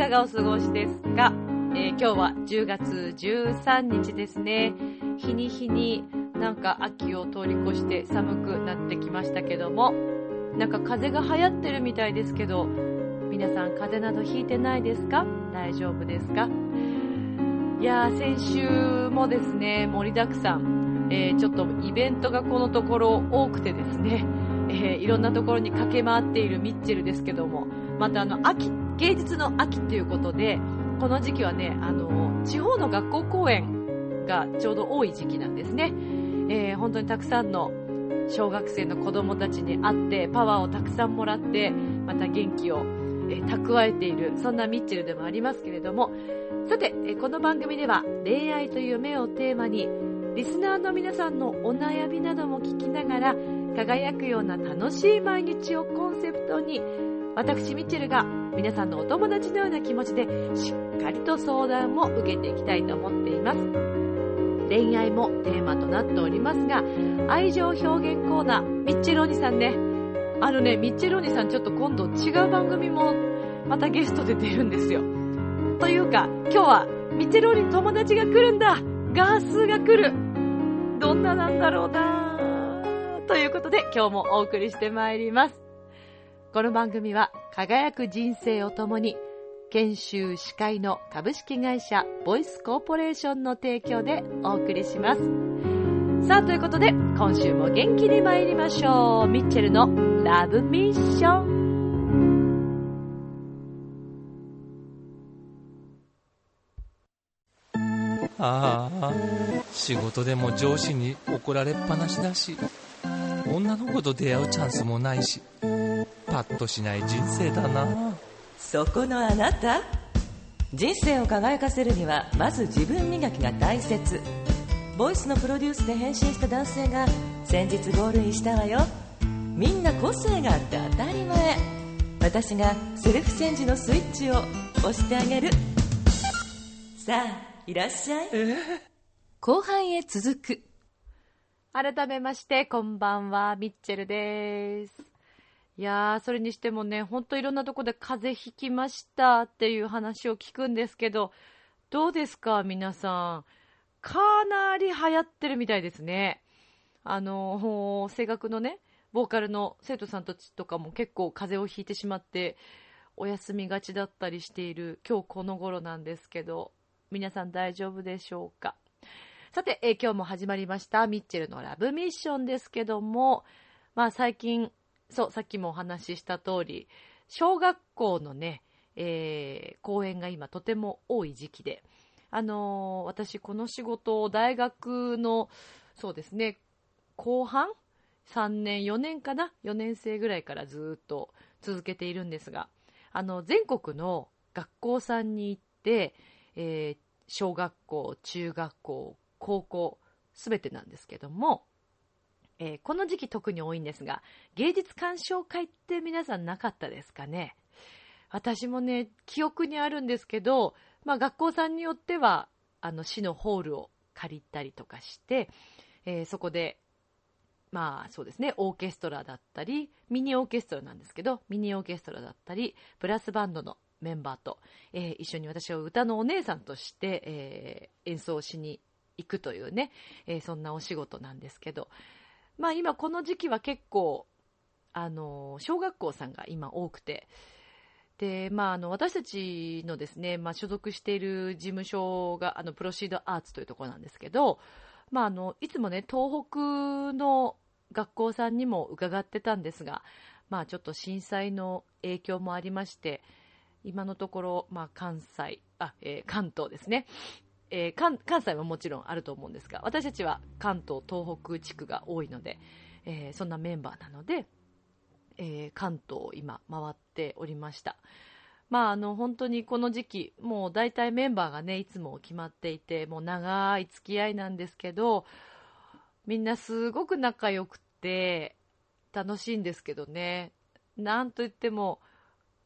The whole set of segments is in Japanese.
いかがお過ごしですか、えー今日は10月13日ですね。日に日になんか秋を通り越して寒くなってきましたけども、なんか風が流行ってるみたいですけど、皆さん風邪などひいてないですか？大丈夫ですか？いやー、先週もですね、盛りだくさん、えーちょっとイベントがこのところ多くてですね、えーいろんなところに駆け回っているミッチェルですけども、またあの、秋、芸術の秋ということで、この時期はね、あの、地方の学校公演がちょうど多い時期なんですね。えー本当にたくさんの小学生の子供たちに会って、パワーをたくさんもらって、また元気を、えー蓄えている、そんなミッチェルでもありますけれども、さて、えーこの番組では恋愛という夢をテーマに、リスナーの皆さんのお悩みなども聞きながら、輝くような楽しい毎日をコンセプトに、私ミッチェルが皆さんのお友達のような気持ちでしっかりと相談を受けていきたいと思っています。恋愛もテーマとなっておりますが、愛情表現コーナー、ミッチェルお兄さんね。あのね、ミッチェルお兄さんちょっと今度違う番組もまたゲストで出るんですよ。というか、今日はミッチェルおに友達が来るんだガースが来るどんななんだろうなということで今日もお送りしてまいります。この番組は輝く人生を共に研修司会の株式会社ボイスコーポレーションの提供でお送りします。さあということで今週も元気に参りましょう。ミッチェルのラブミッション。ああ、仕事でも上司に怒られっぱなしだし、女の子と出会うチャンスもないし、パッとしない人生だな。そこのあなた人生を輝かせるにはまず自分磨きが大切ボイスのプロデュースで変身した男性が先日ゴールインしたわよみんな個性があって当たり前私がセルフチェンジのスイッチを押してあげるさあいらっしゃい 後半へ続く。改めまして、こんばんは、ミッチェルです。いやー、それにしてもね、ほんといろんなとこで風邪ひきましたっていう話を聞くんですけど、どうですか、皆さん。かなり流行ってるみたいですね。あのー声楽のね、ボーカルの生徒さんたちとかも結構風邪をひいてしまって、お休みがちだったりしている今日この頃なんですけど、皆さん大丈夫でしょうかさて、えー今日も始まりました、ミッチェルのラブミッションですけども、まあ最近、そう、さっきもお話しした通り、小学校のね、えー公演が今とても多い時期で、あのー私この仕事を大学の、そうですね、後半 ?3 年、4年かな ?4 年生ぐらいからずっと続けているんですが、あの、全国の学校さんに行って、えー小学校、中学校、高校、すべてなんですけども、えーこの時期特に多いんですが、芸術鑑賞会って皆さんなかったですかね？私もね、記憶にあるんですけど、まあ学校さんによっては、あの、市のホールを借りたりとかして、えーそこで、まあそうですね、オーケストラだったり、ミニオーケストラなんですけど、ミニオーケストラだったり、ブラスバンドのメンバーと、えー一緒に私は歌のお姉さんとして、えー演奏しに行くというね、えそんなお仕事なんですけど、まあ今この時期は結構、あの、小学校さんが今多くて、で、まああの、私たちのですね、まあ所属している事務所が、あの、プロシードアーツというところなんですけど、まああの、いつもね、東北の学校さんにも伺ってたんですが、まあちょっと震災の影響もありまして、今のところ、まあ関西、あ、えー関東ですね。えー関西はもちろんあると思うんですが、私たちは関東、東北地区が多いので、えーそんなメンバーなので、えー関東を今回っておりました。まあ、あの、本当にこの時期、もう大体メンバーがね、いつも決まっていて、もう長い付き合いなんですけど、みんなすごく仲良くて、楽しいんですけどね。なんといっても、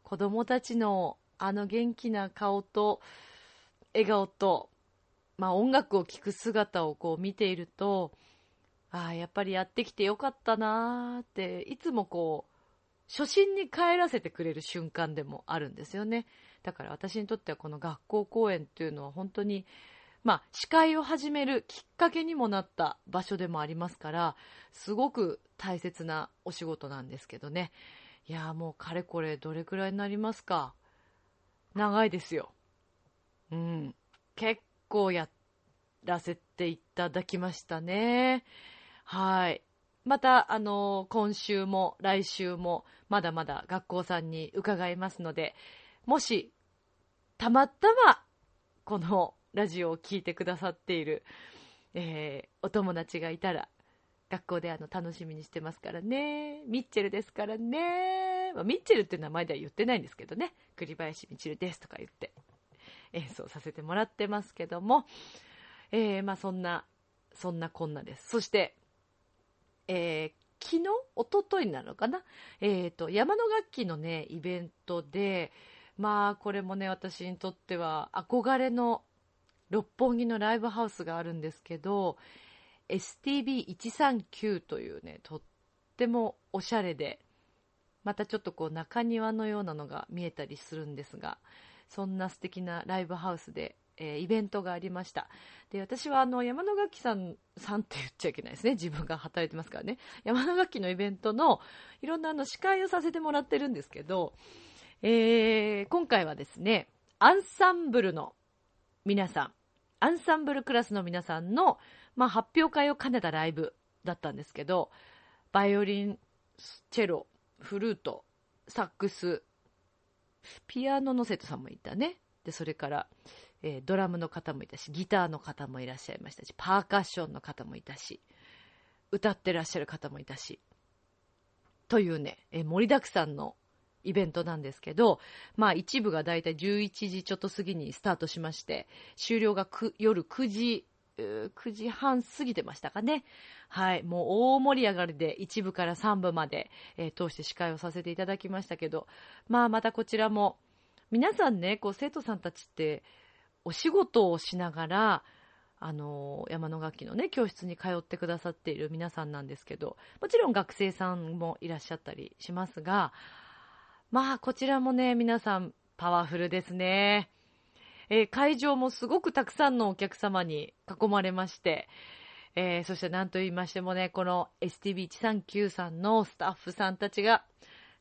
子供たちのあの元気な顔と、笑顔と、まあ音楽を聴く姿をこう見ていると、ああ、やっぱりやってきてよかったなーって、いつもこう、初心に帰らせてくれる瞬間でもあるんですよね。だから私にとってはこの学校公演っていうのは本当に、まあ、司会を始めるきっかけにもなった場所でもありますから、すごく大切なお仕事なんですけどね。いやもうかれこれどれくらいになりますか？長いですよ。うん。結構やらせていただきましたね。はい。また、あの、今週も来週もまだまだ学校さんに伺いますので、もし、たまたま、このラジオを聴いてくださっている、えー、お友達がいたら、学校であの楽しみにしてますからね。ミッチェルですからね。まあ、ミッチェルって名前では言ってないんですけどね。栗林みちるですとか言って演奏させてもらってますけども、えー、まあそんな、そんなこんなです。そして、えー、昨日、おとといなのかな、えーと、山の楽器のね、イベントで、まあ、これもね、私にとっては憧れの六本木のライブハウスがあるんですけど、STB139 というね、とってもおしゃれで、またちょっとこう中庭のようなのが見えたりするんですが、そんな素敵なライブハウスでえー、イベントがありました。で、私はあの、山野楽器さん、さんって言っちゃいけないですね。自分が働いてますからね。山野楽器のイベントの、いろんなあの、司会をさせてもらってるんですけど、えー、今回はですね、アンサンブルの皆さん、アンサンブルクラスの皆さんの、まあ、発表会を兼ねたライブだったんですけど、バイオリン、チェロ、フルート、サックス、ピアノの生徒さんもいたね。で、それから、えー、ドラムの方もいたし、ギターの方もいらっしゃいましたし、パーカッションの方もいたし、歌ってらっしゃる方もいたし、というね、えー、盛りだくさんのイベントなんですけど、まあ一部がだいたい11時ちょっと過ぎにスタートしまして、終了が夜9時、9時半過ぎてましたかね。はい。もう大盛り上がりで1部から3部まで、えー、通して司会をさせていただきましたけど、まあまたこちらも、皆さんね、こう生徒さんたちって、お仕事をしながら、あの、山の楽器のね、教室に通ってくださっている皆さんなんですけど、もちろん学生さんもいらっしゃったりしますが、まあ、こちらもね、皆さんパワフルですね。えー、会場もすごくたくさんのお客様に囲まれまして、えー、そして何と言いましてもね、この STB139 さんのスタッフさんたちが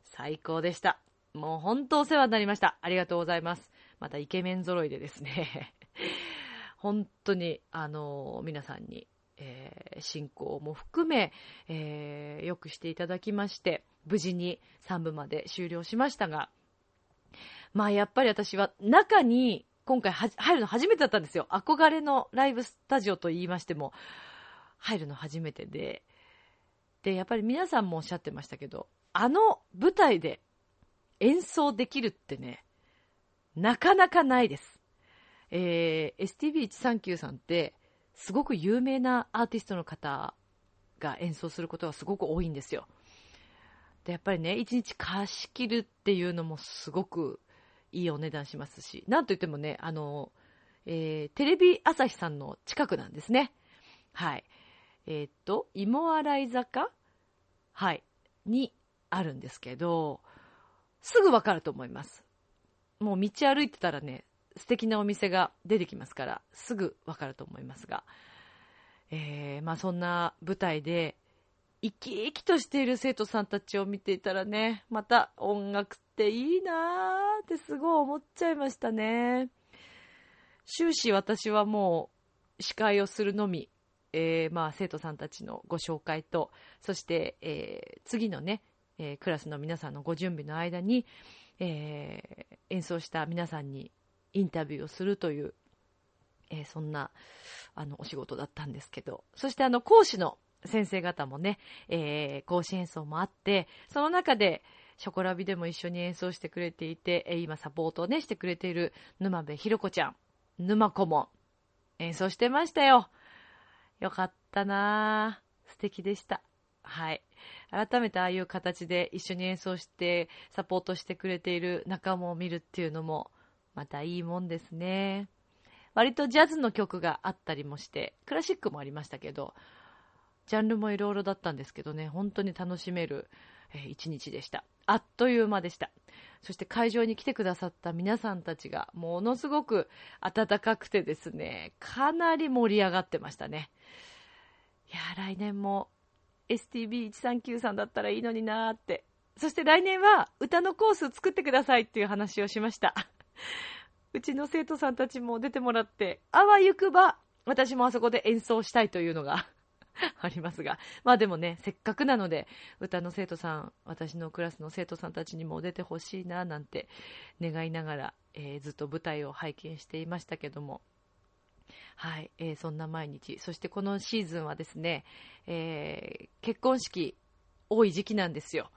最高でした。もう本当お世話になりました。ありがとうございます。またイケメン揃いでですね 本当に、あの皆さんに、えー、進行も含め、えー、よくしていただきまして、無事に3部まで終了しましたが、まあやっぱり私は中に今回入るの初めてだったんですよ。憧れのライブスタジオと言いましても、入るの初めてで、で、やっぱり皆さんもおっしゃってましたけど、あの舞台で演奏できるってね、なかなかないです。えー、STB139 さんって、すごく有名なアーティストの方が演奏することがすごく多いんですよ。で、やっぱりね、一日貸し切るっていうのもすごくいいお値段しますし、なんといってもね、あの、えー、テレビ朝日さんの近くなんですね。はい。えー、っと、芋洗坂？はい。にあるんですけど、すぐわかると思います。もう道歩いてたらね、素敵なお店が出てきますから、すぐわかると思いますが、えー、まあそんな舞台で、生き生きとしている生徒さんたちを見ていたらね、また音楽っていいなーってすごい思っちゃいましたね。終始私はもう司会をするのみ、えー、まあ生徒さんたちのご紹介と、そして、えー、次のね、えー、クラスの皆さんのご準備の間に、えー、演奏した皆さんにインタビューをするという、えー、そんなあのお仕事だったんですけど、そしてあの講師の先生方もね、えー、講師演奏もあって、その中で、ショコラビでも一緒に演奏してくれていて、え今サポートをね、してくれている沼部ひろ子ちゃん、沼子も演奏してましたよ。よかったなぁ素敵でした。はい。改めてああいう形で一緒に演奏してサポートしてくれている仲間を見るっていうのもまたいいもんですね。割とジャズの曲があったりもして、クラシックもありましたけど、ジャンルもいろいろだったんですけどね、本当に楽しめる、えー一日でした。あっという間でした。そして会場に来てくださった皆さんたちがものすごく温かくてですね、かなり盛り上がってましたね。いや、来年も STB139 さんだったらいいのになーって。そして来年は歌のコース作ってくださいっていう話をしました。うちの生徒さんたちも出てもらって、あわゆくば、私もあそこで演奏したいというのが ありますが。まあでもね、せっかくなので、歌の生徒さん、私のクラスの生徒さんたちにも出てほしいな、なんて願いながら、えーずっと舞台を拝見していましたけども。はい、えーそんな毎日。そしてこのシーズンはですね、えー結婚式多い時期なんですよ。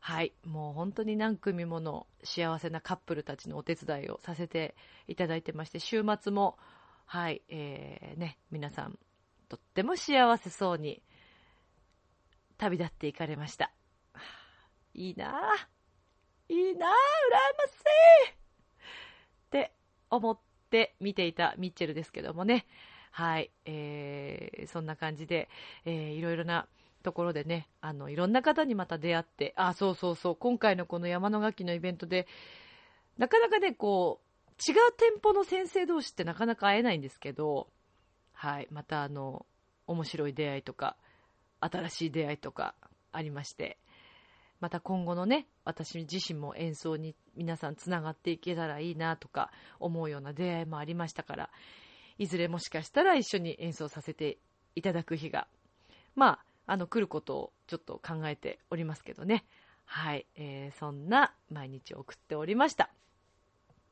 はい、もう本当に何組もの幸せなカップルたちのお手伝いをさせていただいてまして、週末も、はい、えーね、皆さん、とっても幸せそうに旅立っていかれました。いいなあ。いいなあ。羨ましい。って思って見ていたミッチェルですけどもね。はい、えーそんな感じで、えーいろいろなところでね、あの、いろんな方にまた出会って、あ、そうそうそう、今回のこの山の楽器のイベントで、なかなかね、こう、違う店舗の先生同士ってなかなか会えないんですけど、はい、またあの、面白い出会いとか、新しい出会いとかありまして、また今後のね、私自身も演奏に皆さんつながっていけたらいいなとか思うような出会いもありましたから、いずれもしかしたら一緒に演奏させていただく日が、まあ、あの、来ることをちょっと考えておりますけどね。はい、えーそんな毎日を送っておりました。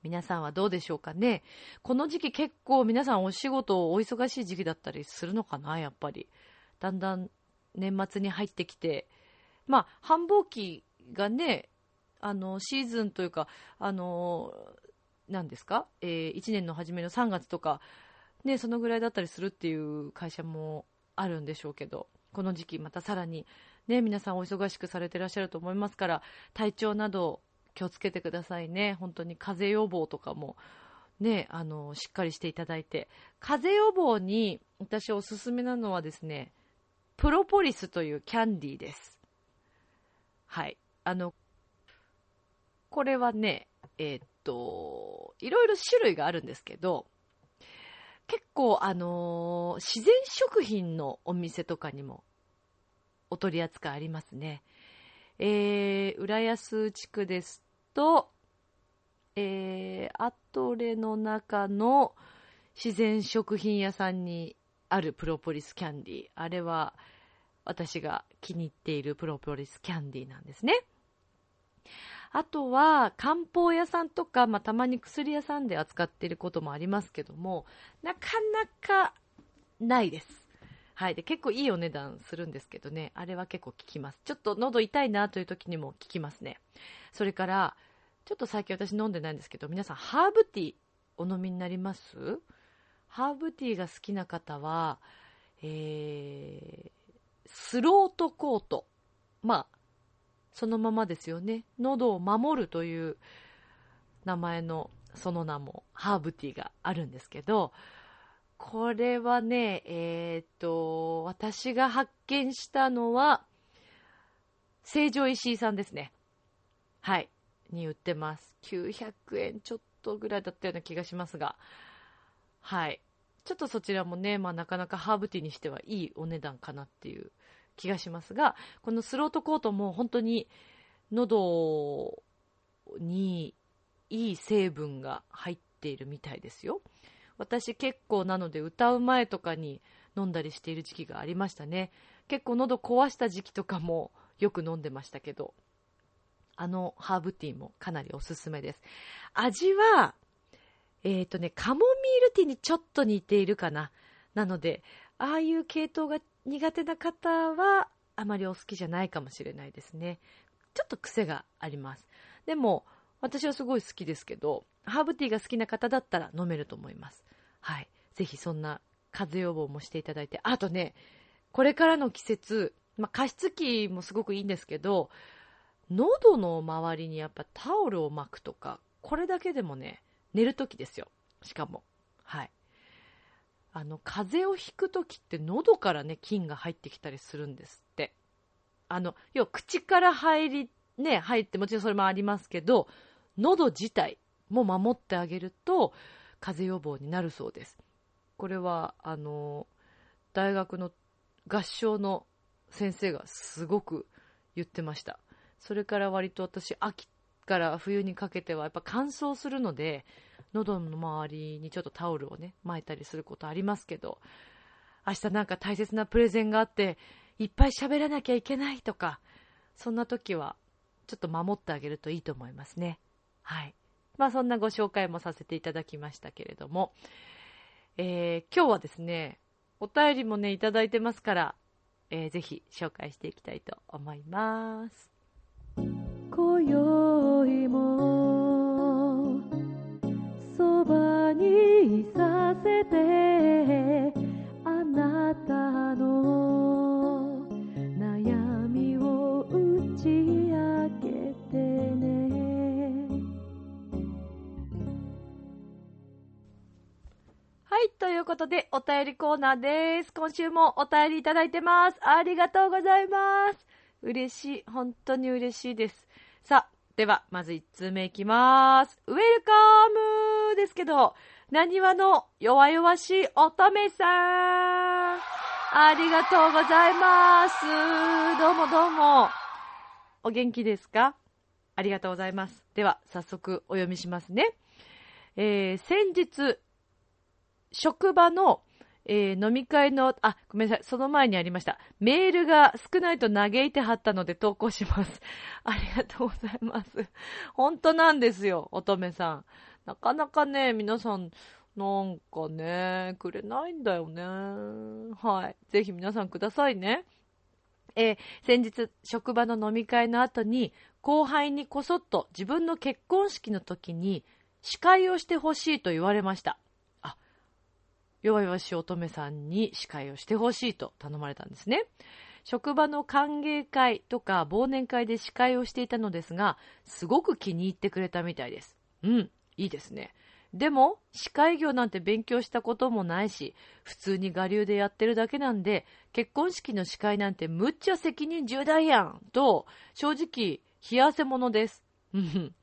皆さんはどうでしょうかね。この時期結構皆さんお仕事お忙しい時期だったりするのかなやっぱり。だんだん年末に入ってきて、まあ、繁忙期がね、あの、シーズンというか、あの、何ですか？えー、1年の初めの3月とか、ね、そのぐらいだったりするっていう会社もあるんでしょうけど、この時期またさらに、ね、皆さんお忙しくされてらっしゃると思いますから、体調など気をつけてくださいね。本当に風邪予防とかも、ね、あの、しっかりしていただいて。風邪予防に私おすすめなのはですね、プロポリスというキャンディーです。はい。あの、これはね、えーっと、いろいろ種類があるんですけど、結構あのー自然食品のお店とかにもお取り扱いありますね。えー、浦安地区ですと、えー、アトレの中の自然食品屋さんにあるプロポリスキャンディー。あれは私が気に入っているプロポリスキャンディーなんですね。あとは、漢方屋さんとか、まあ、たまに薬屋さんで扱っていることもありますけども、なかなかないです。はい。で、結構いいお値段するんですけどね、あれは結構効きます。ちょっと喉痛いなという時にも効きますね。それから、ちょっと最近私飲んでないんですけど、皆さんハーブティーお飲みになります？ハーブティーが好きな方は、えー、スロートコート。まあ、そのままですよね。喉を守るという名前の、その名も、ハーブティーがあるんですけど、これはね、えーっと、私が発見したのは、成城石井さんですね。はい。に売ってます。900円ちょっとぐらいだったような気がしますが、はい。ちょっとそちらもね、まあなかなかハーブティーにしてはいいお値段かなっていう気がしますが、このスロートコートも本当に喉にいい成分が入っているみたいですよ。私結構なので歌う前とかに飲んだりしている時期がありましたね。結構喉壊した時期とかも よく飲んでましたけど、あのハーブティーもかなりおすすめです。味は、えっ、とね、カモミールティーにちょっと似ているかな。なので、ああいう系統が苦手な方はあまりお好きじゃないかもしれないですね。ちょっと癖があります。でも、私はすごい好きですけど、ハーブティーが好きな方だったら飲めると思います。はい。ぜひそんな風邪予防もしていただいて。あとね、これからの季節、まあ、加湿器もすごくいいんですけど、喉の周りにやっぱタオルを巻くとか、これだけでもね、寝るときですよ。しかも。はい。あの、風邪をひくときって喉からね、菌が入ってきたりするんですって。あの、要は口から入り、ね、入ってもちろんそれもありますけど、喉自体も守ってあげると、風邪予防になるそうです。これは、あの、大学の合唱の先生がすごく言ってました。それから割と私、秋から冬にかけてはやっぱ乾燥するので、喉の周りにちょっとタオルをね、巻いたりすることありますけど、明日なんか大切なプレゼンがあって、いっぱい喋らなきゃいけないとか、そんな時は、ちょっと守ってあげるといいと思いますね。はい。まあそんなご紹介もさせていただきましたけれども、えー、今日はですね、お便りもね、いただいてますから、えー、ぜひ紹介していきたいと思います。今宵もそばにいさせてあなたの便りコーナーです今週もお便りいただいてますありがとうございます嬉しい本当に嬉しいですさあではまず1通目いきますウェルカムですけどなにわの弱々しい乙女さん。ありがとうございます。どうもどうも。お元気ですか？ありがとうございます。では、早速お読みしますね。えー、先日、職場の、えー、飲み会の、あ、ごめんなさい、その前にありました。メールが少ないと嘆いてはったので投稿します。ありがとうございます。本当なんですよ、乙女さん。なかなかね、皆さん、なんかね、くれないんだよね。はい。ぜひ皆さんくださいね。えー、先日、職場の飲み会の後に、後輩にこそっと自分の結婚式の時に、司会をしてほしいと言われました。弱々しい乙女さんに司会をしてほしいと頼まれたんですね。職場の歓迎会とか忘年会で司会をしていたのですが、すごく気に入ってくれたみたいです。うん。いいですね。でも、司会業なんて勉強したこともないし、普通に我流でやってるだけなんで、結婚式の司会なんてむっちゃ責任重大やんと、正直、冷や汗者です。うん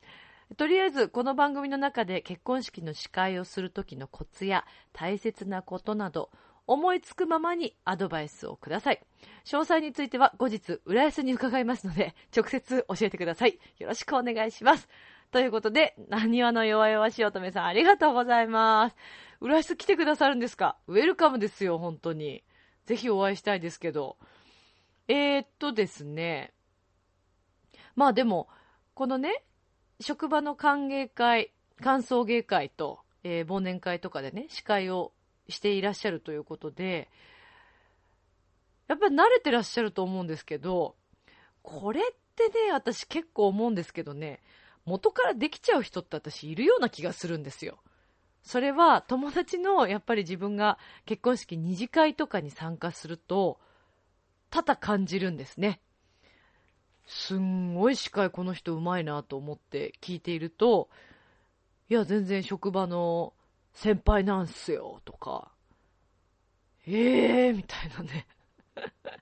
とりあえず、この番組の中で結婚式の司会をするときのコツや大切なことなど、思いつくままにアドバイスをください。詳細については後日、浦安に伺いますので、直接教えてください。よろしくお願いします。ということで、なにわの弱々しい乙女さんありがとうございます。浦安来てくださるんですか？ウェルカムですよ、本当に。ぜひお会いしたいですけど。えー、っとですね。まあでも、このね、職場の歓迎会、歓送迎会と、えー、忘年会とかでね、司会をしていらっしゃるということで、やっぱり慣れてらっしゃると思うんですけど、これってね、私結構思うんですけどね、元からできちゃう人って私いるような気がするんですよ。それは友達のやっぱり自分が結婚式二次会とかに参加すると多々感じるんですね。すんごい司会この人うまいなと思って聞いていると、いや全然職場の先輩なんすよとか、ええー、みたいなね。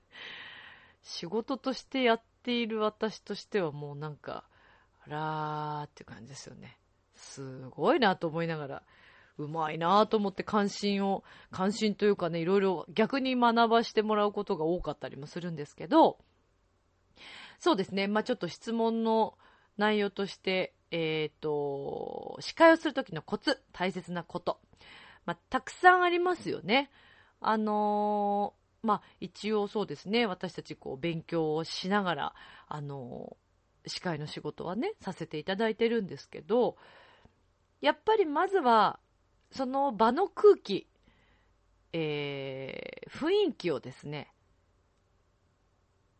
仕事としてやっている私としてはもうなんか、あらーって感じですよね。すごいなと思いながら、うまいなと思って関心を、関心というかね、いろいろ逆に学ばしてもらうことが多かったりもするんですけど、そうですね、まあちょっと質問の内容として、えっ、ー、と、司会をするときのコツ、大切なこと。まあ、たくさんありますよね。あのー、まあ、一応そうですね、私たちこう勉強をしながら、あの司会の仕事はね、させていただいてるんですけど、やっぱりまずは、その場の空気、えー、雰囲気をですね、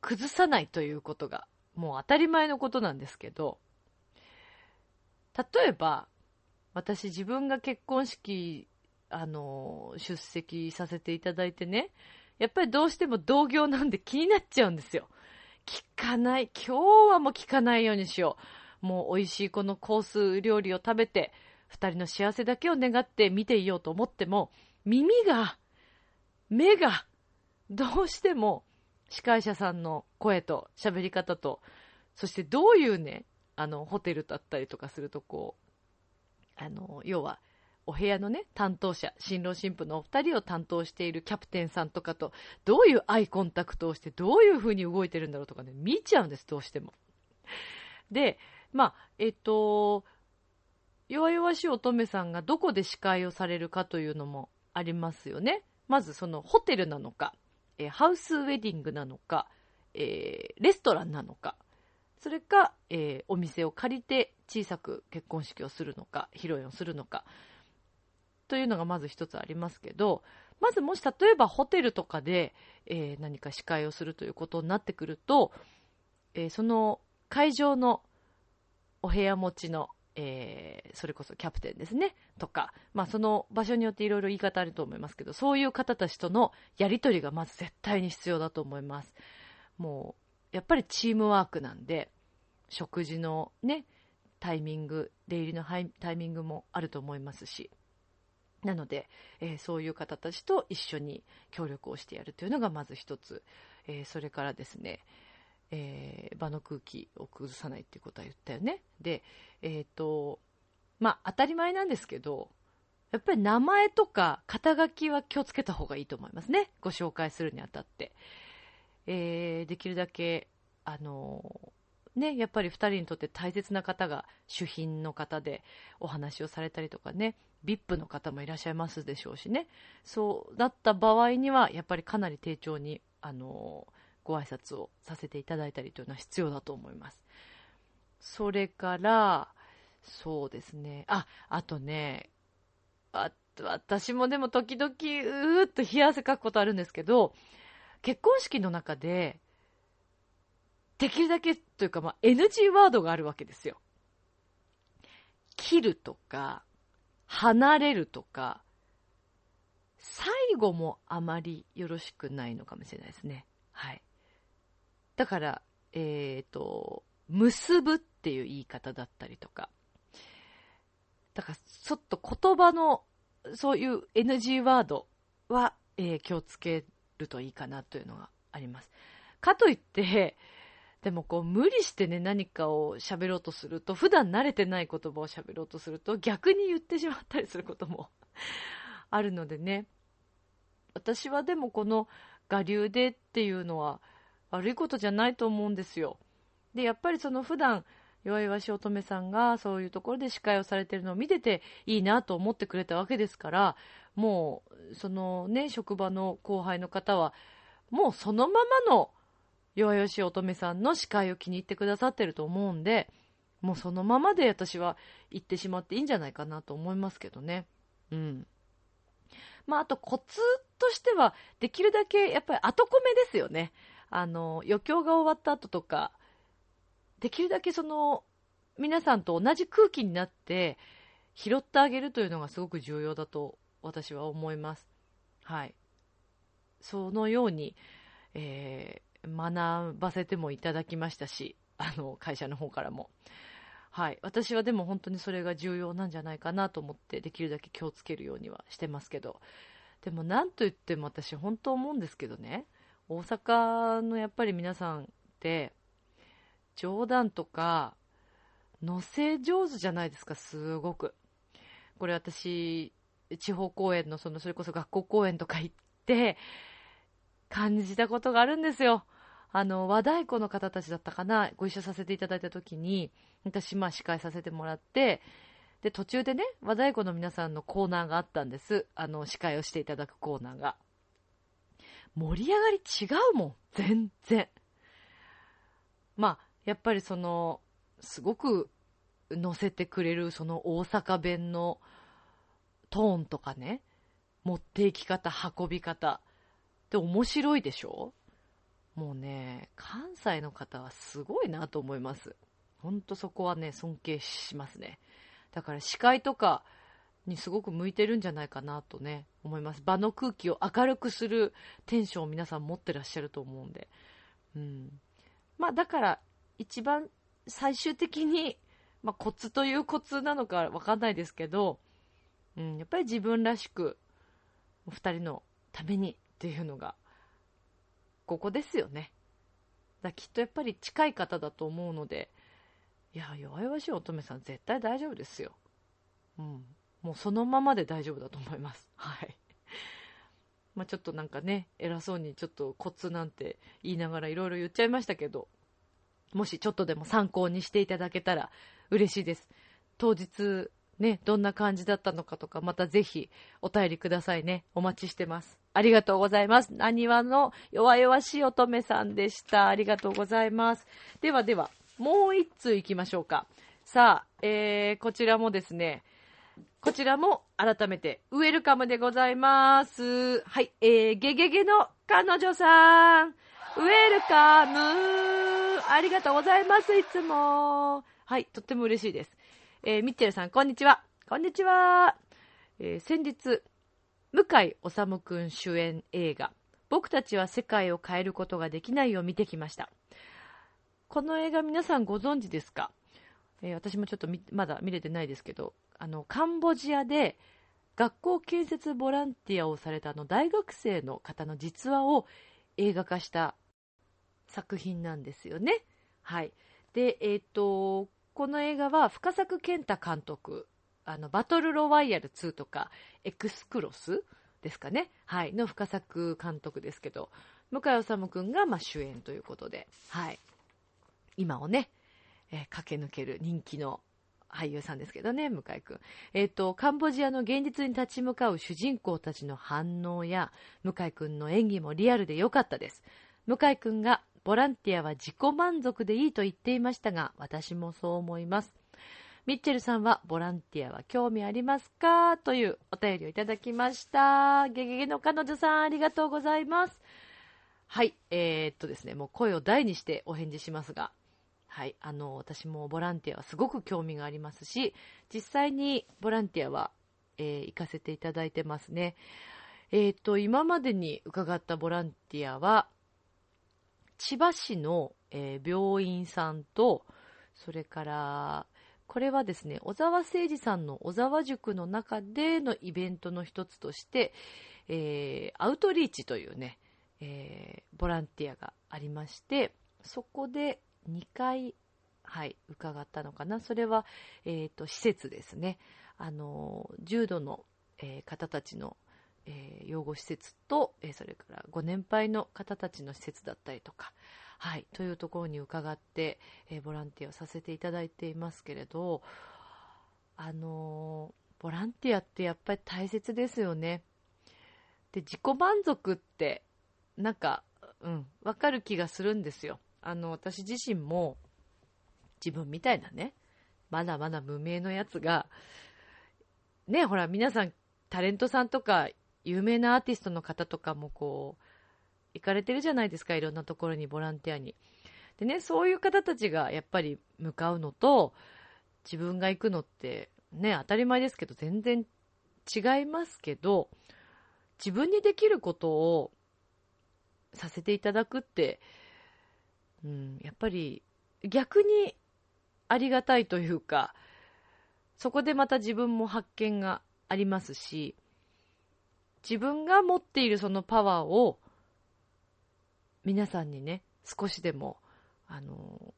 崩さないということが、もう当たり前のことなんですけど、例えば、私自分が結婚式、あの、出席させていただいてね、やっぱりどうしても同業なんで気になっちゃうんですよ。聞かない。今日はもう聞かないようにしよう。もう美味しいこのコース料理を食べて、二人の幸せだけを願って見ていようと思っても、耳が、目が、どうしても司会者さんの声と喋り方と、そしてどういうね、あの、ホテルだったりとかすると、こう、あの、要は、お部屋のね、担当者、新郎新婦のお二人を担当しているキャプテンさんとかと、どういうアイコンタクトをして、どういう風に動いてるんだろうとかね、見ちゃうんです、どうしても。で、まあ、えっと、弱々しい乙女さんがどこで司会をされるかというのもありますよね。まずそのホテルなのか、えー、ハウスウェディングなのか、えー、レストランなのか、それか、えー、お店を借りて小さく結婚式をするのか、披露宴をするのか、というのがまず一つありますけど、まずもし例えばホテルとかで、えー、何か司会をするということになってくると、えー、その会場のお部屋持ちの、えー、それこそキャプテンですね、とか、まあその場所によっていろいろ言い方あると思いますけど、そういう方たちとのやりとりがまず絶対に必要だと思います。もう、やっぱりチームワークなんで、食事のね、タイミング、出入りのタイミングもあると思いますし、なので、えー、そういう方たちと一緒に協力をしてやるというのがまず一つ、えー、それからですね、えー、場の空気を崩さないっていうことは言ったよね。で、えっ、と、まあ当たり前なんですけど、やっぱり名前とか肩書きは気をつけた方がいいと思いますね。ご紹介するにあたって。えー、できるだけ、あのね、やっぱり2人にとって大切な方が主賓の方でお話をされたりとかね、VIP の方もいらっしゃいますでしょうしね、そうだった場合には、やっぱりかなり丁重に、あのご挨拶をさせていただいたりというのは必要だと思います。それから、そうですね、あ、あとね、あ私もでも時々、うーっと冷や汗かくことあるんですけど、結婚式の中で、できるだけというか、まあ、NG ワードがあるわけですよ。切るとか、離れるとか、最後もあまりよろしくないのかもしれないですね。はい。だから、えっ、ー、と、結ぶっていう言い方だったりとか。だから、ちょっと言葉の、そういう NG ワードは、えー、気をつけるといいかなというのがあります。かといって、でもこう無理してね何かを喋ろうとすると普段慣れてない言葉を喋ろうとすると逆に言ってしまったりすることも あるのでね私はでもこの我流でっていうのは悪いことじゃないと思うんですよでやっぱりその普段弱々し乙女さんがそういうところで司会をされてるのを見てていいなと思ってくれたわけですからもうそのね職場の後輩の方はもうそのままの弱々しい乙女さんの司会を気に入ってくださってると思うんで、もうそのままで私は行ってしまっていいんじゃないかなと思いますけどね。うん。まあ、あとコツとしては、できるだけやっぱり後込めですよね。あの、余興が終わった後とか、できるだけその、皆さんと同じ空気になって拾ってあげるというのがすごく重要だと私は思います。はい。そのように、え学ばせてもいただきましたし、あの、会社の方からも。はい。私はでも本当にそれが重要なんじゃないかなと思って、できるだけ気をつけるようにはしてますけど。でも何と言っても私本当思うんですけどね、大阪のやっぱり皆さんって、冗談とか、乗せ上手じゃないですか、すごく。これ私、地方公演の、その、それこそ学校公演とか行って、感じたことがあるんですよ。あの、和太鼓の方たちだったかな、ご一緒させていただいた時に、私、まあ、司会させてもらって、で、途中でね、和太鼓の皆さんのコーナーがあったんです。あの、司会をしていただくコーナーが。盛り上がり違うもん。全然。まあ、やっぱりその、すごく乗せてくれる、その大阪弁のトーンとかね、持っていき方、運び方。で、面白いでしょ？もうね、関西の方はすごいなと思います。ほんとそこはね、尊敬しますね。だから司会とかにすごく向いてるんじゃないかなとね、思います。場の空気を明るくするテンションを皆さん持ってらっしゃると思うんで。うん。まあだから、一番最終的に、まあコツというコツなのかわかんないですけど、うん、やっぱり自分らしく、お二人のためにっていうのがここですよね。だきっとやっぱり近い方だと思うので、いや、弱々しい乙女さん絶対大丈夫ですよ。うん。もうそのままで大丈夫だと思います。はい。まあ、ちょっとなんかね、偉そうにちょっとコツなんて言いながらいろいろ言っちゃいましたけど、もしちょっとでも参考にしていただけたら嬉しいです。当日、ね、どんな感じだったのかとか、またぜひお便りくださいね。お待ちしてます。ありがとうございます。なにわの弱々しい乙女さんでした。ありがとうございます。ではでは、もう一通行きましょうか。さあ、えー、こちらもですね、こちらも改めてウェルカムでございます。はい、えー、ゲゲゲの彼女さん。ウェルカムありがとうございます、いつも。はい、とっても嬉しいです。えー、ミッチェルさん、こんにちは。こんにちは。えー、先日、向井治くん主演映画、僕たちは世界を変えることができないを見てきました。この映画皆さんご存知ですか、えー、私もちょっとまだ見れてないですけど、あの、カンボジアで学校建設ボランティアをされたあの大学生の方の実話を映画化した作品なんですよね。はい。で、えっ、ー、と、この映画は深作健太監督、あの、バトルロワイヤル2とか、エクスクロスですかね。はい。の深作監督ですけど、向井治君が、まあ、主演ということで、はい。今をね、えー、駆け抜ける人気の俳優さんですけどね、向井くん。えっ、ー、と、カンボジアの現実に立ち向かう主人公たちの反応や、向井くんの演技もリアルで良かったです。向井くんが、ボランティアは自己満足でいいと言っていましたが、私もそう思います。ミッチェルさんは、ボランティアは興味ありますか？というお便りをいただきました。ゲゲゲの彼女さん、ありがとうございます。はい、えー、っとですね、もう声を大にしてお返事しますが、はい、あの、私もボランティアはすごく興味がありますし、実際にボランティアは、えー、行かせていただいてますね。えっ、ー、と、今までに伺ったボランティアは、千葉市の、えー、病院さんと、それから、これはですね、小沢誠二さんの小沢塾の中でのイベントの一つとして、えー、アウトリーチというね、えー、ボランティアがありまして、そこで、2回、はい、伺ったのかな。それは、えっ、ー、と、施設ですね。あの、重度の、えー、方たちの、えー、養護施設と、えそれからご年配の方たちの施設だったりとか、はい、というところに伺って、えボランティアをさせていただいていますけれど、あのボランティアってやっぱり大切ですよね。で、自己満足って、なんか、うん、わかる気がするんですよ。あの、私自身も、自分みたいなね、まだまだ無名のやつが、ね、ほら、皆さん、タレントさんとか、有名なアーティストの方とかもこう、行かれてるじゃないですか、いろんなところにボランティアに。でね、そういう方たちがやっぱり向かうのと、自分が行くのって、ね、当たり前ですけど、全然違いますけど、自分にできることをさせていただくって、うん、やっぱり逆にありがたいというか、そこでまた自分も発見がありますし、自分が持っているそのパワーを皆さんにね、少しでも、あの、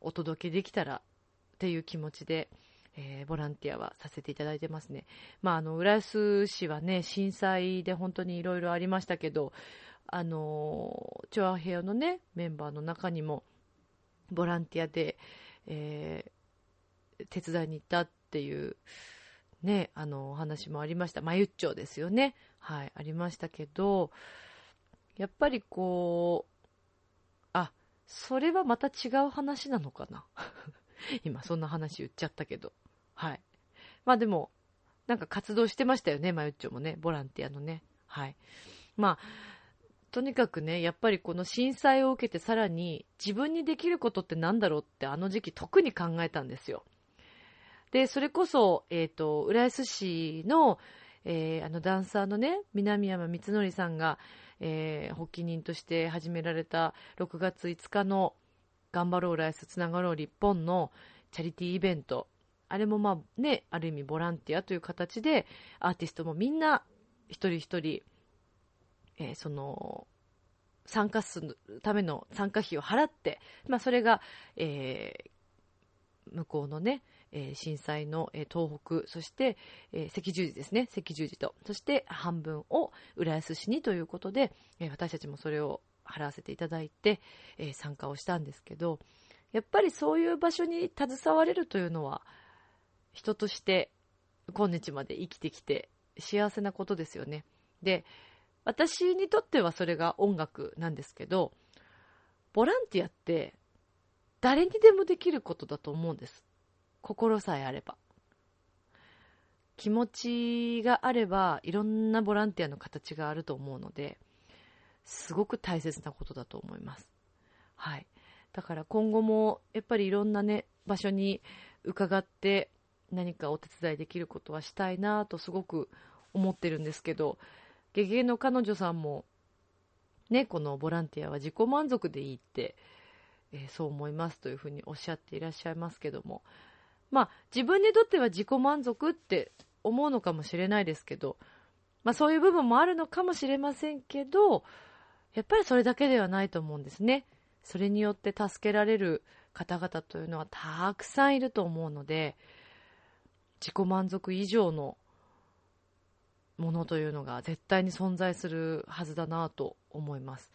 お届けできたらっていう気持ちで、えー、ボランティアはさせていただいてますね。まあ、あの、浦安市はね、震災で本当にいろいろありましたけど、あの、チョアヘアのね、メンバーの中にも、ボランティアで、えー、手伝いに行ったっていう、ね、あの、お話もありました。まゆっちょですよね。はい、ありましたけど、やっぱりこう、あ、それはまた違う話なのかな。今、そんな話言っちゃったけど。はい。まあでも、なんか活動してましたよね、まゆっちょもね、ボランティアのね。はい。まあ、とにかくね、やっぱりこの震災を受けてさらに自分にできることって何だろうってあの時期特に考えたんですよ。で、それこそ、えっ、ー、と、浦安市の、えー、あのダンサーのね、南山光則さんが、えー、発起人として始められた6月5日の頑張ろう浦安つながろう日本のチャリティーイベント。あれもまあね、ある意味ボランティアという形でアーティストもみんな一人一人えー、その、参加するための参加費を払って、まあ、それが、えー、向こうのね、えー、震災の、え、東北、そして、え赤十字ですね、赤十字と、そして半分を浦安市にということで、え私たちもそれを払わせていただいて、え参加をしたんですけど、やっぱりそういう場所に携われるというのは、人として今日まで生きてきて幸せなことですよね。で、私にとってはそれが音楽なんですけど、ボランティアって誰にでもできることだと思うんです。心さえあれば。気持ちがあればいろんなボランティアの形があると思うので、すごく大切なことだと思います。はい。だから今後もやっぱりいろんなね、場所に伺って何かお手伝いできることはしたいなとすごく思ってるんですけど、ゲゲの彼女さんも、ね、このボランティアは自己満足でいいって、えー、そう思いますというふうにおっしゃっていらっしゃいますけども、まあ、自分にとっては自己満足って思うのかもしれないですけど、まあ、そういう部分もあるのかもしれませんけど、やっぱりそれだけではないと思うんですね。それによって助けられる方々というのはたくさんいると思うので、自己満足以上のものというのが絶対に存在するはずだなと思います。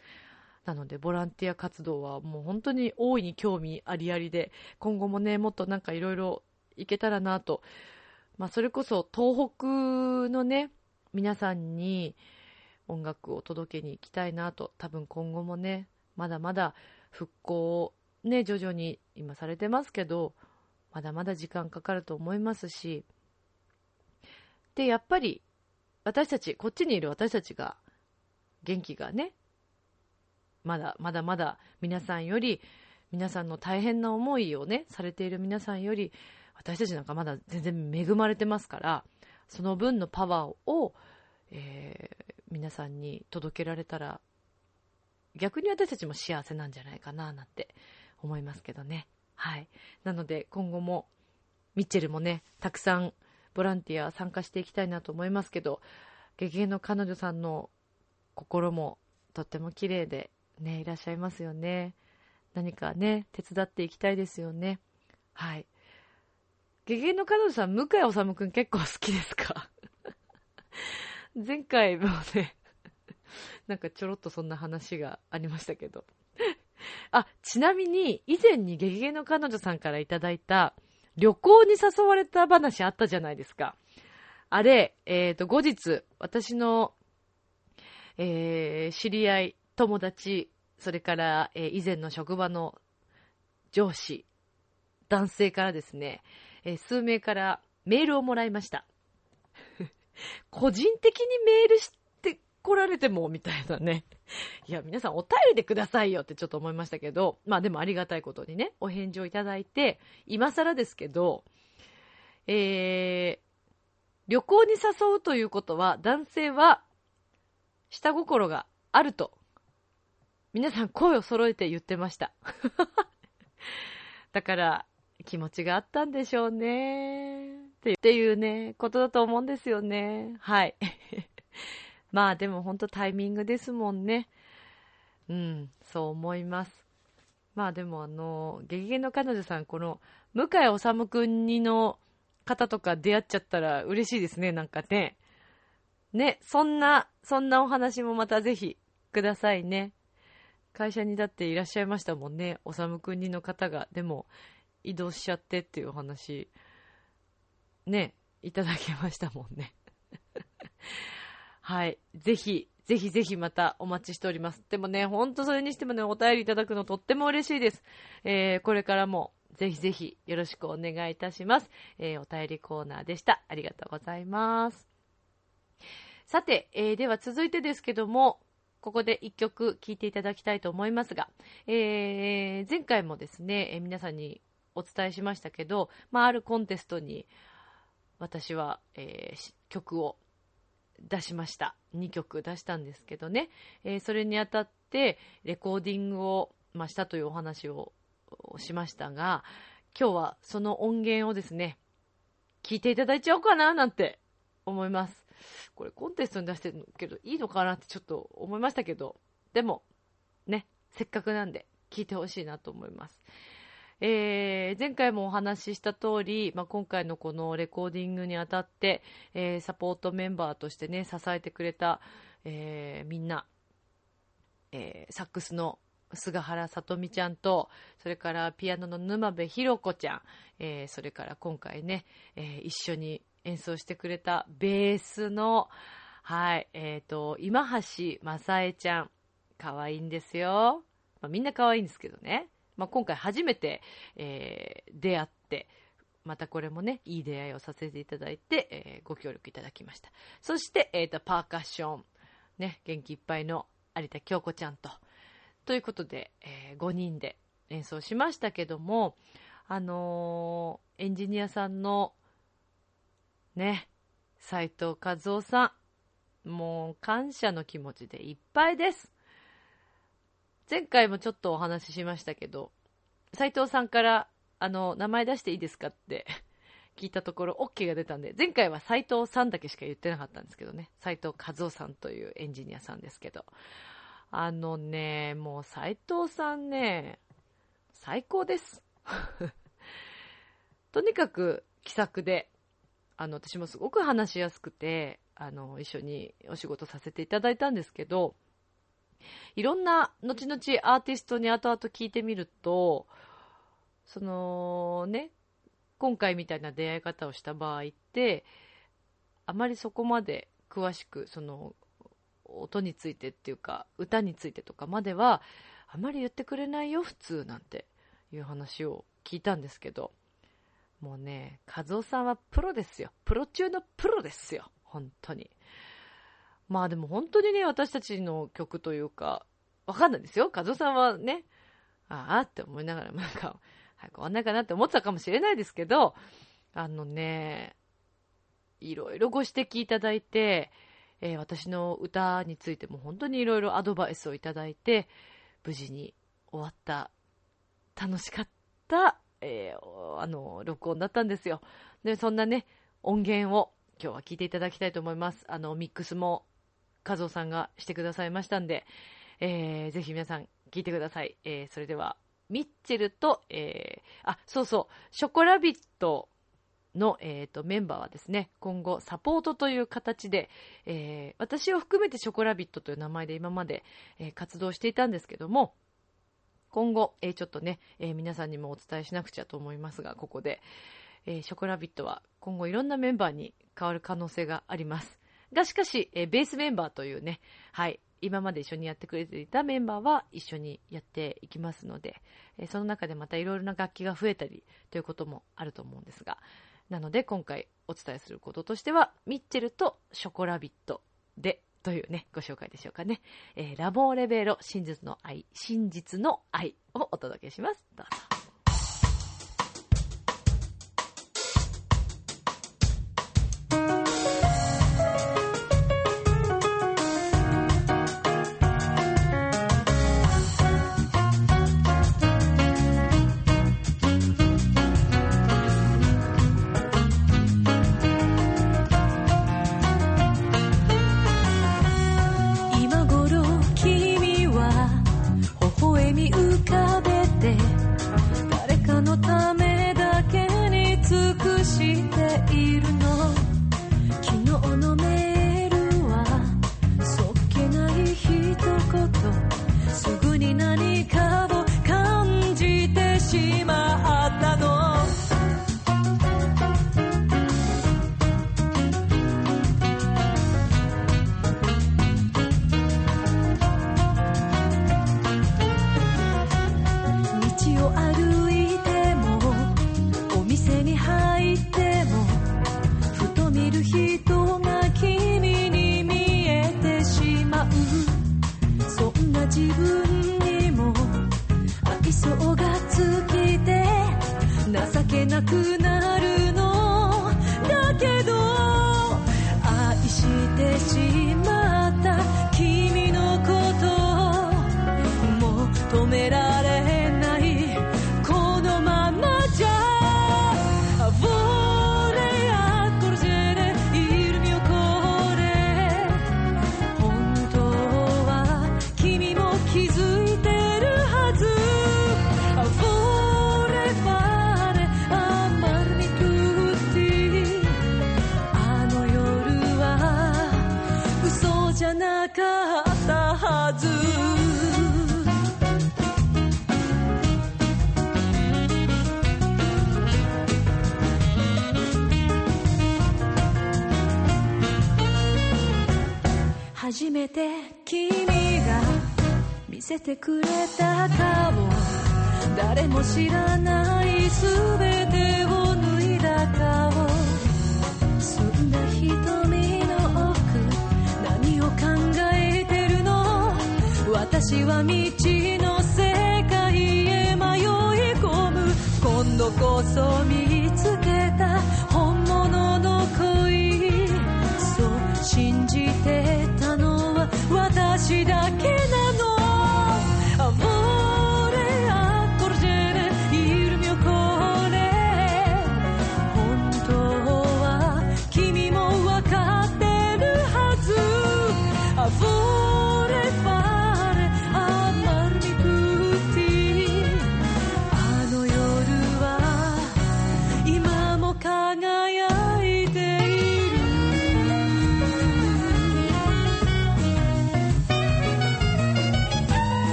なので、ボランティア活動はもう本当に大いに興味ありありで、今後もね、もっとなんかいろいろいけたらなと。まあ、それこそ東北のね、皆さんに音楽を届けに行きたいなと、多分今後もね、まだまだ復興をね、徐々に今されてますけど、まだまだ時間かかると思いますし、で、やっぱり私たち、こっちにいる私たちが、元気がね、まだまだまだ皆さんより、皆さんの大変な思いをね、されている皆さんより、私たちなんかまだ全然恵まれてますから、その分のパワーを、えー、皆さんに届けられたら、逆に私たちも幸せなんじゃないかな、なんて思いますけどね。はい。なので、今後も、ミッチェルもね、たくさんボランティア参加していきたいなと思いますけど、ゲゲの彼女さんの心もとっても綺麗でね、いらっしゃいますよね。何かね、手伝っていきたいですよね。はい。ゲゲの彼女さん、向井治くん結構好きですか？前回もね、なんかちょろっとそんな話がありましたけど。あ、ちなみに、以前にゲゲの彼女さんからいただいた、旅行に誘われた話あったじゃないですか。あれ、えっ、ー、と、後日、私の、えー、知り合い、友達、それから、えー、以前の職場の上司、男性からですね、えー、数名からメールをもらいました。個人的にメールし来られても、みたいなね。いや、皆さんお便りでくださいよってちょっと思いましたけど、まあでもありがたいことにね、お返事をいただいて、今更ですけど、えー、旅行に誘うということは、男性は、下心があると、皆さん声を揃えて言ってました。だから、気持ちがあったんでしょうね。っていうね、ことだと思うんですよね。はい。まあでも本当タイミングですもんね。うん、そう思います。まあでもあの、ゲゲゲの彼女さん、この、向井治くんにの方とか出会っちゃったら嬉しいですね、なんかね。ね、そんな、そんなお話もまたぜひくださいね。会社にだっていらっしゃいましたもんね、治くんにの方が。でも、移動しちゃってっていうお話、ね、いただきましたもんね。はい。ぜひ、ぜひぜひまたお待ちしております。でもね、ほんとそれにしてもね、お便りいただくのとっても嬉しいです。えー、これからもぜひぜひよろしくお願いいたします。えー、お便りコーナーでした。ありがとうございます。さて、えー、では続いてですけども、ここで一曲聴いていただきたいと思いますが、えー、前回もですね、えー、皆さんにお伝えしましたけど、まあ、あるコンテストに私は、えー、曲を出しました。2曲出したんですけどね、えー、それにあたってレコーディングを、まあ、したというお話をしましたが、今日はその音源をですね、聞いていただいちゃおうかななんて思います。これコンテストに出してるけどいいのかなってちょっと思いましたけど、でもね、せっかくなんで聞いてほしいなと思います。えー、前回もお話しした通り、まあ、今回のこのレコーディングにあたって、えー、サポートメンバーとしてね、支えてくれた、えー、みんな、えサックスの菅原さとみちゃんと、それからピアノの沼部ひろ子ちゃん、えそれから今回ね、え一緒に演奏してくれたベースの、はい、えっ、と、今橋正恵ちゃん、可愛いんですよ。まあ、みんな可愛いんですけどね。まあ、今回初めて、えー、出会って、またこれもね、いい出会いをさせていただいて、えー、ご協力いただきました。そして、えっ、ー、と、パーカッション、ね、元気いっぱいの有田京子ちゃんと、ということで、えー、5人で演奏しましたけども、あのー、エンジニアさんの、ね、斉藤和夫さん、もう感謝の気持ちでいっぱいです。前回もちょっとお話ししましたけど、斉藤さんから、あの、名前出していいですかって 聞いたところ OK が出たんで、前回は斉藤さんだけしか言ってなかったんですけどね、斉藤和夫さんというエンジニアさんですけど、あのね、もう斉藤さんね、最高です。とにかく気さくで、あの、私もすごく話しやすくて、あの、一緒にお仕事させていただいたんですけど、いろんな後々アーティストに後々聞いてみると、そのね、今回みたいな出会い方をした場合って、あまりそこまで詳しく、その、音についてっていうか、歌についてとかまでは、あまり言ってくれないよ、普通なんていう話を聞いたんですけど、もうね、和夫さんはプロですよ。プロ中のプロですよ。本当に。まあでも本当にね、私たちの曲というか、わかんないですよ。和夫さんはね、ああって思いながら、なんか、早く終わんないかなって思ってたかもしれないですけど、あのね、いろいろご指摘いただいて、えー、私の歌についても本当にいろいろアドバイスをいただいて、無事に終わった、楽しかった、えー、あの、録音だったんですよ。で、そんなね、音源を今日は聞いていただきたいと思います。あの、ミックスも和夫さんがしてくださいましたんで、えー、ぜひ皆さん聞いてください。えー、それでは、ミッチェルと、えー、あ、そうそう、ショコラビットの、えーと、メンバーはですね、今後サポートという形で、えー、私を含めてショコラビットという名前で今まで、えー、活動していたんですけども、今後、えー、ちょっとね、え皆さんにもお伝えしなくちゃと思いますが、ここで、えショコラビットは今後いろんなメンバーに変わる可能性があります。が、しかし、えー、ベースメンバーというね、はい、今まで一緒にやってくれていたメンバーは一緒にやっていきますので、えー、その中でまたいろいろな楽器が増えたりということもあると思うんですが、なので今回お伝えすることとしては、ミッチェルとショコラビットでというね、ご紹介でしょうかね。えー、ラボーレベロ真実の愛、真実の愛をお届けします。どうぞ。気めて君が見せてくれた顔。誰も知らない全てを脱いだ顔。そんな瞳の奥。何を考えてるの？私は未知の世界へ迷い込む。今度こそ見私だけな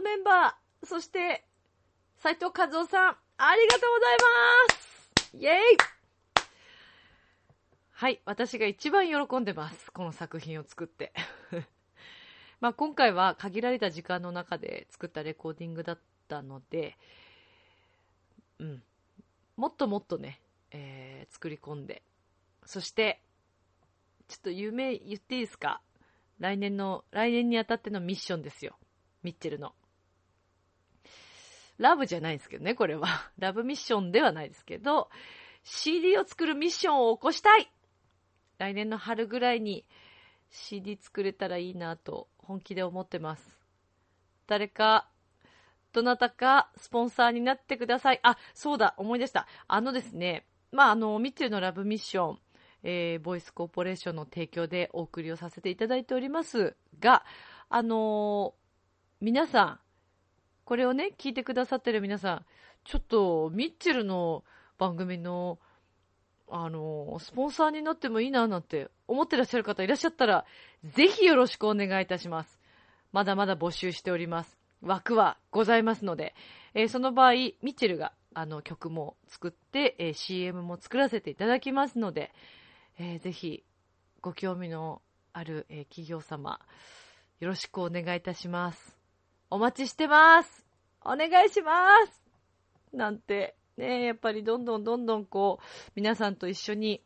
トメンバー、そして、斉藤和夫さん、ありがとうございますイェイはい、私が一番喜んでます。この作品を作って。まあ今回は限られた時間の中で作ったレコーディングだったので、うん。もっともっとね、えー作り込んで。そして、ちょっと夢言っていいですか？来年の、来年にあたってのミッションですよ。ミッチェルの。ラブじゃないですけどね、これは。ラブミッションではないですけど、CD を作るミッションを起こしたい来年の春ぐらいに CD 作れたらいいなと本気で思ってます。誰か、どなたかスポンサーになってください。あ、そうだ、思い出した。あのですね、まあ、あの、ミッチェルのラブミッション、えーボイスコーポレーションの提供でお送りをさせていただいておりますが、あのー皆さん、これをね、聞いてくださってる皆さん、ちょっと、ミッチェルの番組の、あのスポンサーになってもいいななんて思ってらっしゃる方いらっしゃったら、ぜひよろしくお願いいたします。まだまだ募集しております。枠はございますので、えーその場合、ミッチェルがあの曲も作って、えー CM も作らせていただきますので、えーぜひご興味のある、えー企業様、よろしくお願いいたします。お待ちしてますお願いしますなんて、ね、やっぱりどんどんどんどんこう、皆さんと一緒に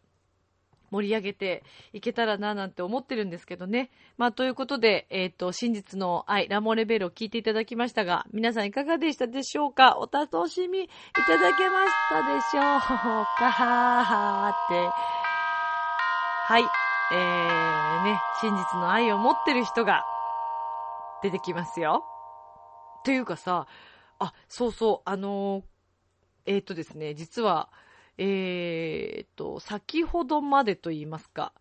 盛り上げていけたらななんて思ってるんですけどね。まあ、ということで、えっ、と、真実の愛、ラモレベルを聞いていただきましたが、皆さんいかがでしたでしょうか？お楽しみいただけましたでしょうか？って。はい。えー、ね、真実の愛を持ってる人が出てきますよ。というかさ、あ、そうそう、あのーえっ、とですね、実は、えっ、と、先ほどまでと言いますか、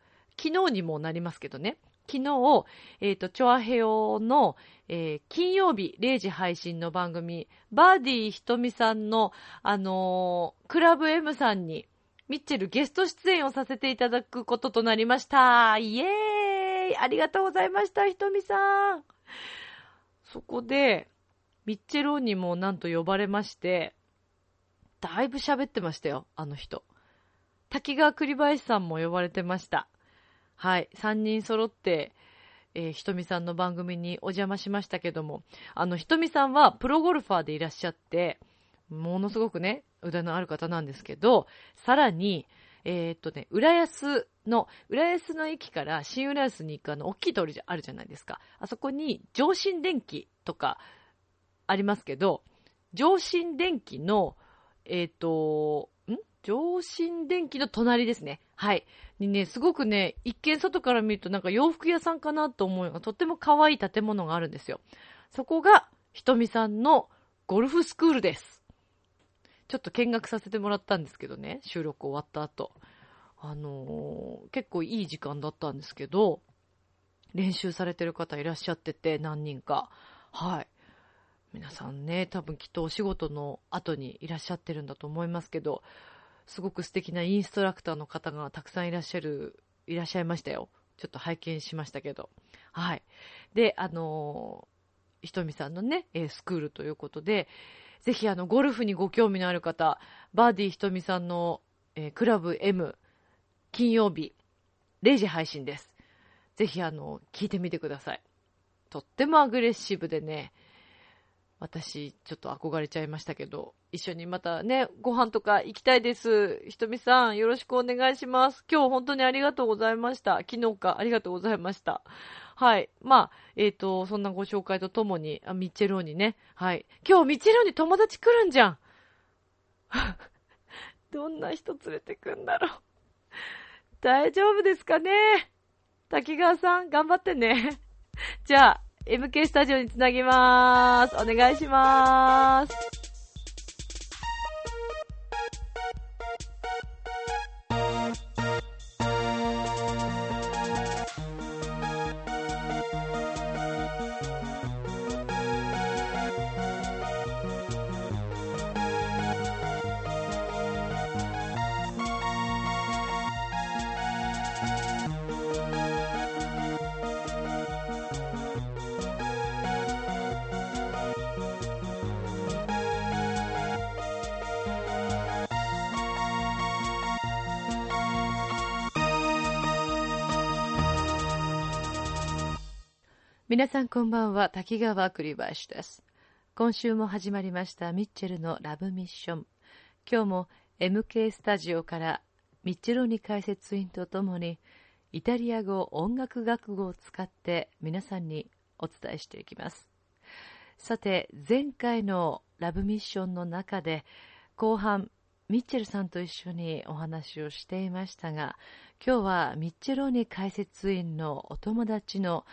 昨日にもなりますけどね、昨日、えっ、と、チョアヘヨの、えー金曜日0時配信の番組、バーディーひとみさんの、あのクラブ M さんに、ミッチェルゲスト出演をさせていただくこととなりました。イエーイありがとうございました、ひとみさん。そこで、ミッチェローにもなんと呼ばれまして、だいぶ喋ってましたよ、あの人。滝川栗林さんも呼ばれてました。はい、3人揃って、えーひとみさんの番組にお邪魔しましたけども、あの、ひとみさんはプロゴルファーでいらっしゃって、ものすごくね、腕のある方なんですけど、さらに、えーっとね、浦安の、浦安の駅から新浦安に行くあの、大きい通りあるじゃないですか。あそこに上新電機とかありますけど、上新電機の、えーと、ん？上新電機の隣ですね。はい。にね、すごくね、一見外から見るとなんか洋服屋さんかなと思うような、とっても可愛い建物があるんですよ。そこが、ひとみさんのゴルフスクールです。ちょっと見学させてもらったんですけどね、収録終わった後。あのー結構いい時間だったんですけど、練習されてる方いらっしゃってて、何人か。はい。皆さんね、多分きっとお仕事の後にいらっしゃってるんだと思いますけど、すごく素敵なインストラクターの方がたくさんいらっしゃる、いらっしゃいましたよ。ちょっと拝見しましたけど。はい。で、あのーひとみさんのね、えスクールということで、ぜひあの、ゴルフにご興味のある方、バーディーひとみさんの、えークラブ M、金曜日、0時配信です。ぜひあの、聞いてみてください。とってもアグレッシブでね、私、ちょっと憧れちゃいましたけど、一緒にまたね、ご飯とか行きたいです。ひとみさん、よろしくお願いします。今日本当にありがとうございました。昨日か、ありがとうございました。はい。まあ、えっ、と、そんなご紹介とともに、あミッチェローにね、はい。今日ミッチェローに友達来るんじゃん。どんな人連れてくんだろう。大丈夫ですかね？滝川さん、頑張ってね。じゃあ、MK スタジオにつなぎまーす。お願いしまーす。皆さんこんばんは、滝川栗林です。今週も始まりましたミッチェルのラブミッション。今日も MK スタジオからミッチェロニ解説員とともにイタリア語音楽学語を使って皆さんにお伝えしていきます。さて、前回のラブミッションの中で後半ミッチェルさんと一緒にお話をしていましたが、今日はミッチェロニ解説員のお友達の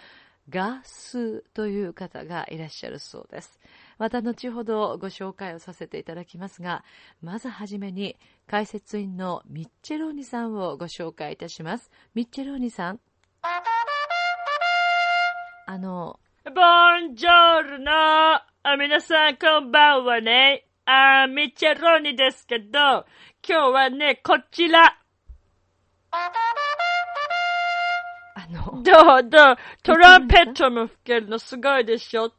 ガースという方がいらっしゃるそうです。また後ほどご紹介をさせていただきますが、まずはじめに解説員のミッチェローニさんをご紹介いたします。ミッチェローニさん。あの、ボンジョールノあ皆さんこんばんはね。あ、ミッチェローニですけど、今日はね、こちら。どうどうトランペットも吹けるのすごいでしょ。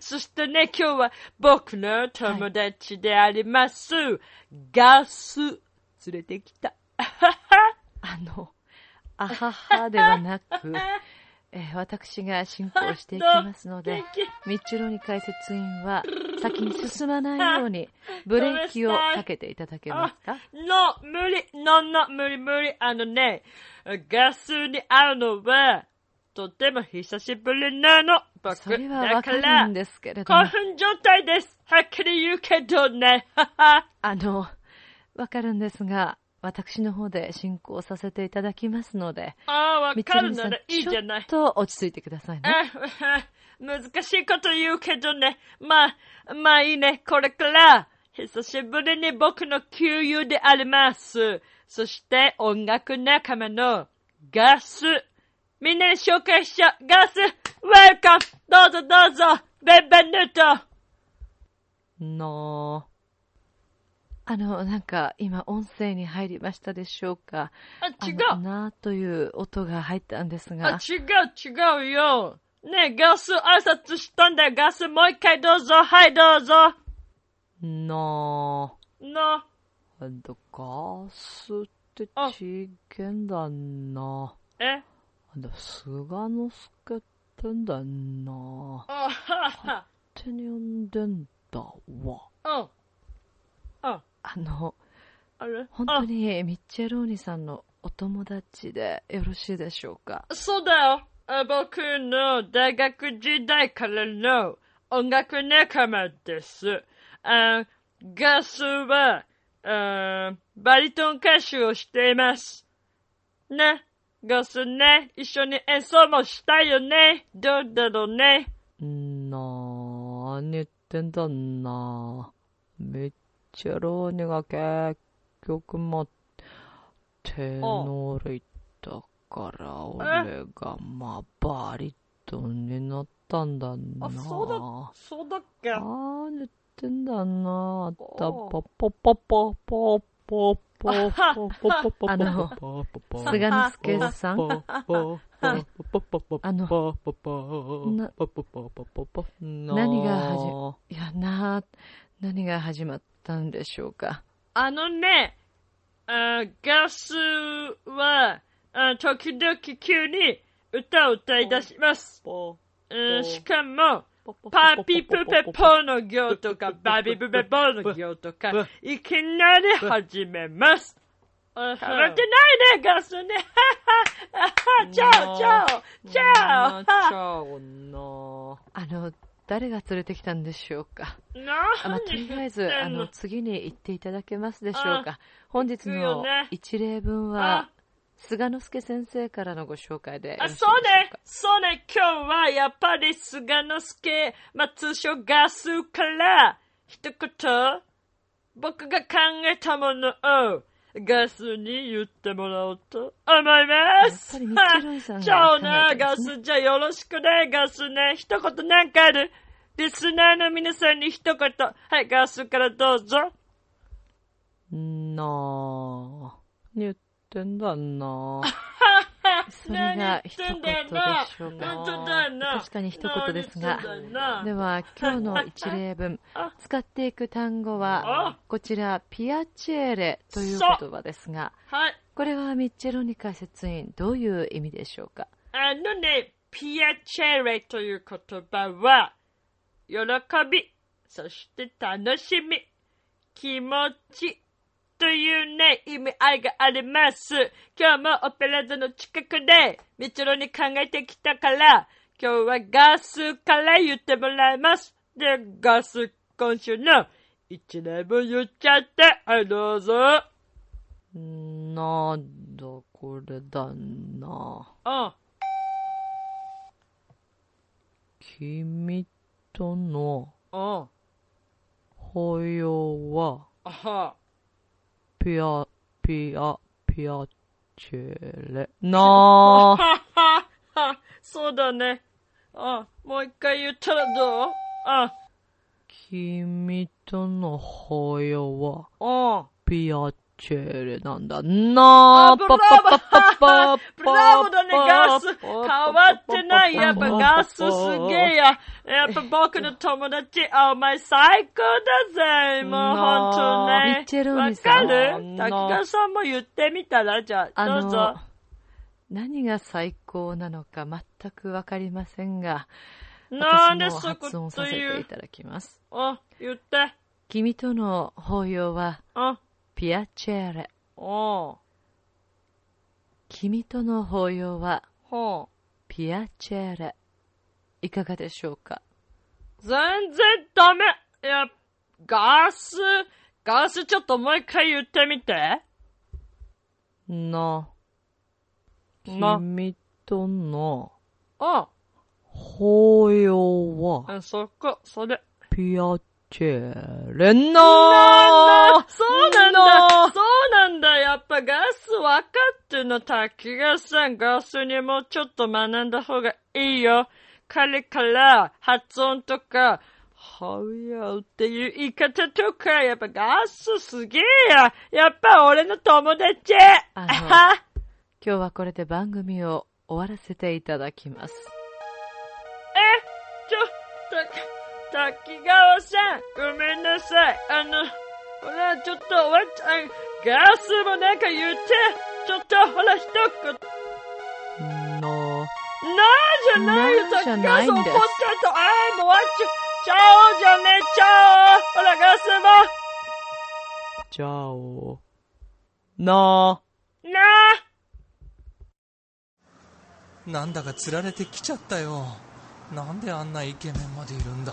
そしてね、今日は僕の友達であります、ガス、連れてきた。あの、あははではなく、えー私が進行していきますので、ミッチェローニ解説員は先に進まないようにブレーキをかけていただけますか？の、無理、の、の、無理、無理。あのね、ガスに会うのは、とても久しぶりなの。僕、それはだわかるん、ですけれども興、奮状態です。はっきり言うけどね。あの、わかるんですが、私の方で進行させていただきますので、ああ、わかるならいいじゃないち。ょっと落ち着いてくださいね。あ 難しいこと言うけどね。まあ、まあいいね。これから、久しぶりに僕の旧友であります。そして音楽仲間のガス。みんなに紹介しちゃう。ガス、ウェルカムどうぞどうぞベンベンヌートなあ。あの、なんか、今、音声に入りましたでしょうか？あ、違う。なーという音が入ったんですあ、が、違う違うよ。ねえ、ガス挨拶したんだよ。ガスもう一回どうぞ。はい、どうぞ。なの。あ。あと、ガスってあちげんだな。え？あと、菅之助ってんだな。あはは。手に呼んでんだわ。うん。あ、あの、あれ？本当にミッチェローニさんのお友達でよろしいでしょうか？あそうだよ。あ僕の大学時代からの音楽仲間です。あガスはあバリトン歌手をしています。ね？ガスね？一緒に演奏もしたいよね？どうだろうね？なーに言ってんだな。ミッ何ェロニが結局もテノール行ったから俺がまあバリトンになったんだなあそうだそうだっけああ言ってんだなあた、たんでしょうか？あのね、あガスは、あ時々急に歌を歌い出します。うんしかも、パーピープペポーの行とか、バビブペポーの行とか、いきなり始めます。変わってないね、ガスね。チャオ、チャオ、チャオ。あの、誰が連れてきたんでしょうか？なあまあ、とりあえず、あの、次に行っていただけますでしょうか？本日のね一例文は、菅之助先生からのご紹介であ、そう。ね、そうね、今日はやっぱり菅之助、まあ、通称ガスから、一言、僕が考えたものを、ガスに言ってもらおうと思います。やっぱりミッチェロイさんがじゃあ考えな、ガス、じゃあよろしくね、ガスね。一言なんかあるリスナーの皆さんに一言。はい、ガスからどうぞ。なあ、言ってんだな。それが一言でしょうか。な。確かに一言ですがでは、今日の一例文あ、使っていく単語はあ、こちら、ピアチェーレという言葉ですが、はい。これはミッチェロニカ説員、どういう意味でしょうか？あのね、ピアチェレという言葉は、喜び、そして楽しみ、気持ちというね、意味合いがあります。今日もオペラ座の近くで、みちろに考えてきたから、今日はガスから言ってもらいます。で、ガス今週の一例文言っちゃって、はい、どうぞ。なんだこれだな。あ、君とのあ、抱擁は、あは。ピア、ピア、ピアチェレ。なあ。ははは、そうだね。あ、もう一回言ったらどうあ、君との抱擁は、あ、ピアチェレなんだなあブラボーブラボーだね、ガス変わってないやっぱガスすげえややっぱ僕の友達、あ、お前最高だぜもうほんとね。ミッチェローわかるな滝川さんも言ってみたら、じゃあ、どうぞ。、何が最高なのか全くわかりませんが、なんでそこと発音させ言ていうただきます。あ、言って。君との抱擁は、あ、ピアチェレ。おう、君との抱擁は、ほピアチェレ。いかがでしょうか？う。全然ダメいや、ガス、ガスちょっともう一回言ってみて。な、な君とのあ、抱擁は、うんそこ、それ。ピアチェレンナなんだそうなんなだそうなんだやっぱガス分かってんの滝川さん、ガスにもちょっと学んだ方がいいよ。彼から発音とか、はうやっていう言い方とか、やっぱガスすげえや。やっぱ俺の友達。あの今日はこれで番組を終わらせていただきます。え、ちょ、た、滝川さん、ごめんなさい。あの、ほら、ちょっと、わっちゃん、ガスもなんか言って。ちょっと、ほら、一言。の、なあじゃないよ、滝川さん怒っちゃうと、あーもうわっちゃ、チャオじゃねえ、チャオほら、ガスも。じゃお、ななあなんだか釣られてきちゃったよなんであんなイケメンまでいるんだ？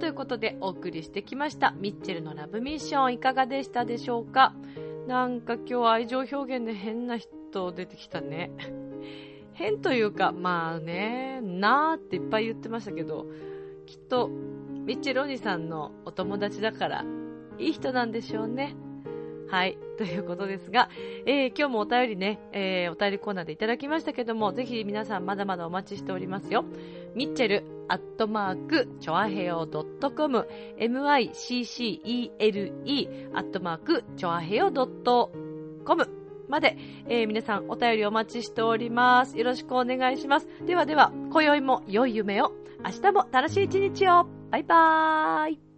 ということでお送りしてきましたミッチェルのラブミッションいかがでしたでしょうか？なんか今日愛情表現で変な人出てきたね。変というか、まあね、なーっていっぱい言ってましたけど、きっと、ミッチェルお兄さんのお友達だから、いい人なんでしょうね。はい。ということですが、えー今日もお便りね、えーお便りコーナーでいただきましたけども、ぜひ皆さんまだまだお待ちしておりますよ。ミッチェル、アットマーク、チョアヘヨドットコム、miccele、アットマーク、チョアヘヨドットコムまで、えー皆さんお便りお待ちしております。よろしくお願いします。ではでは、今宵も良い夢を、明日も楽しい一日を。バイバーイ。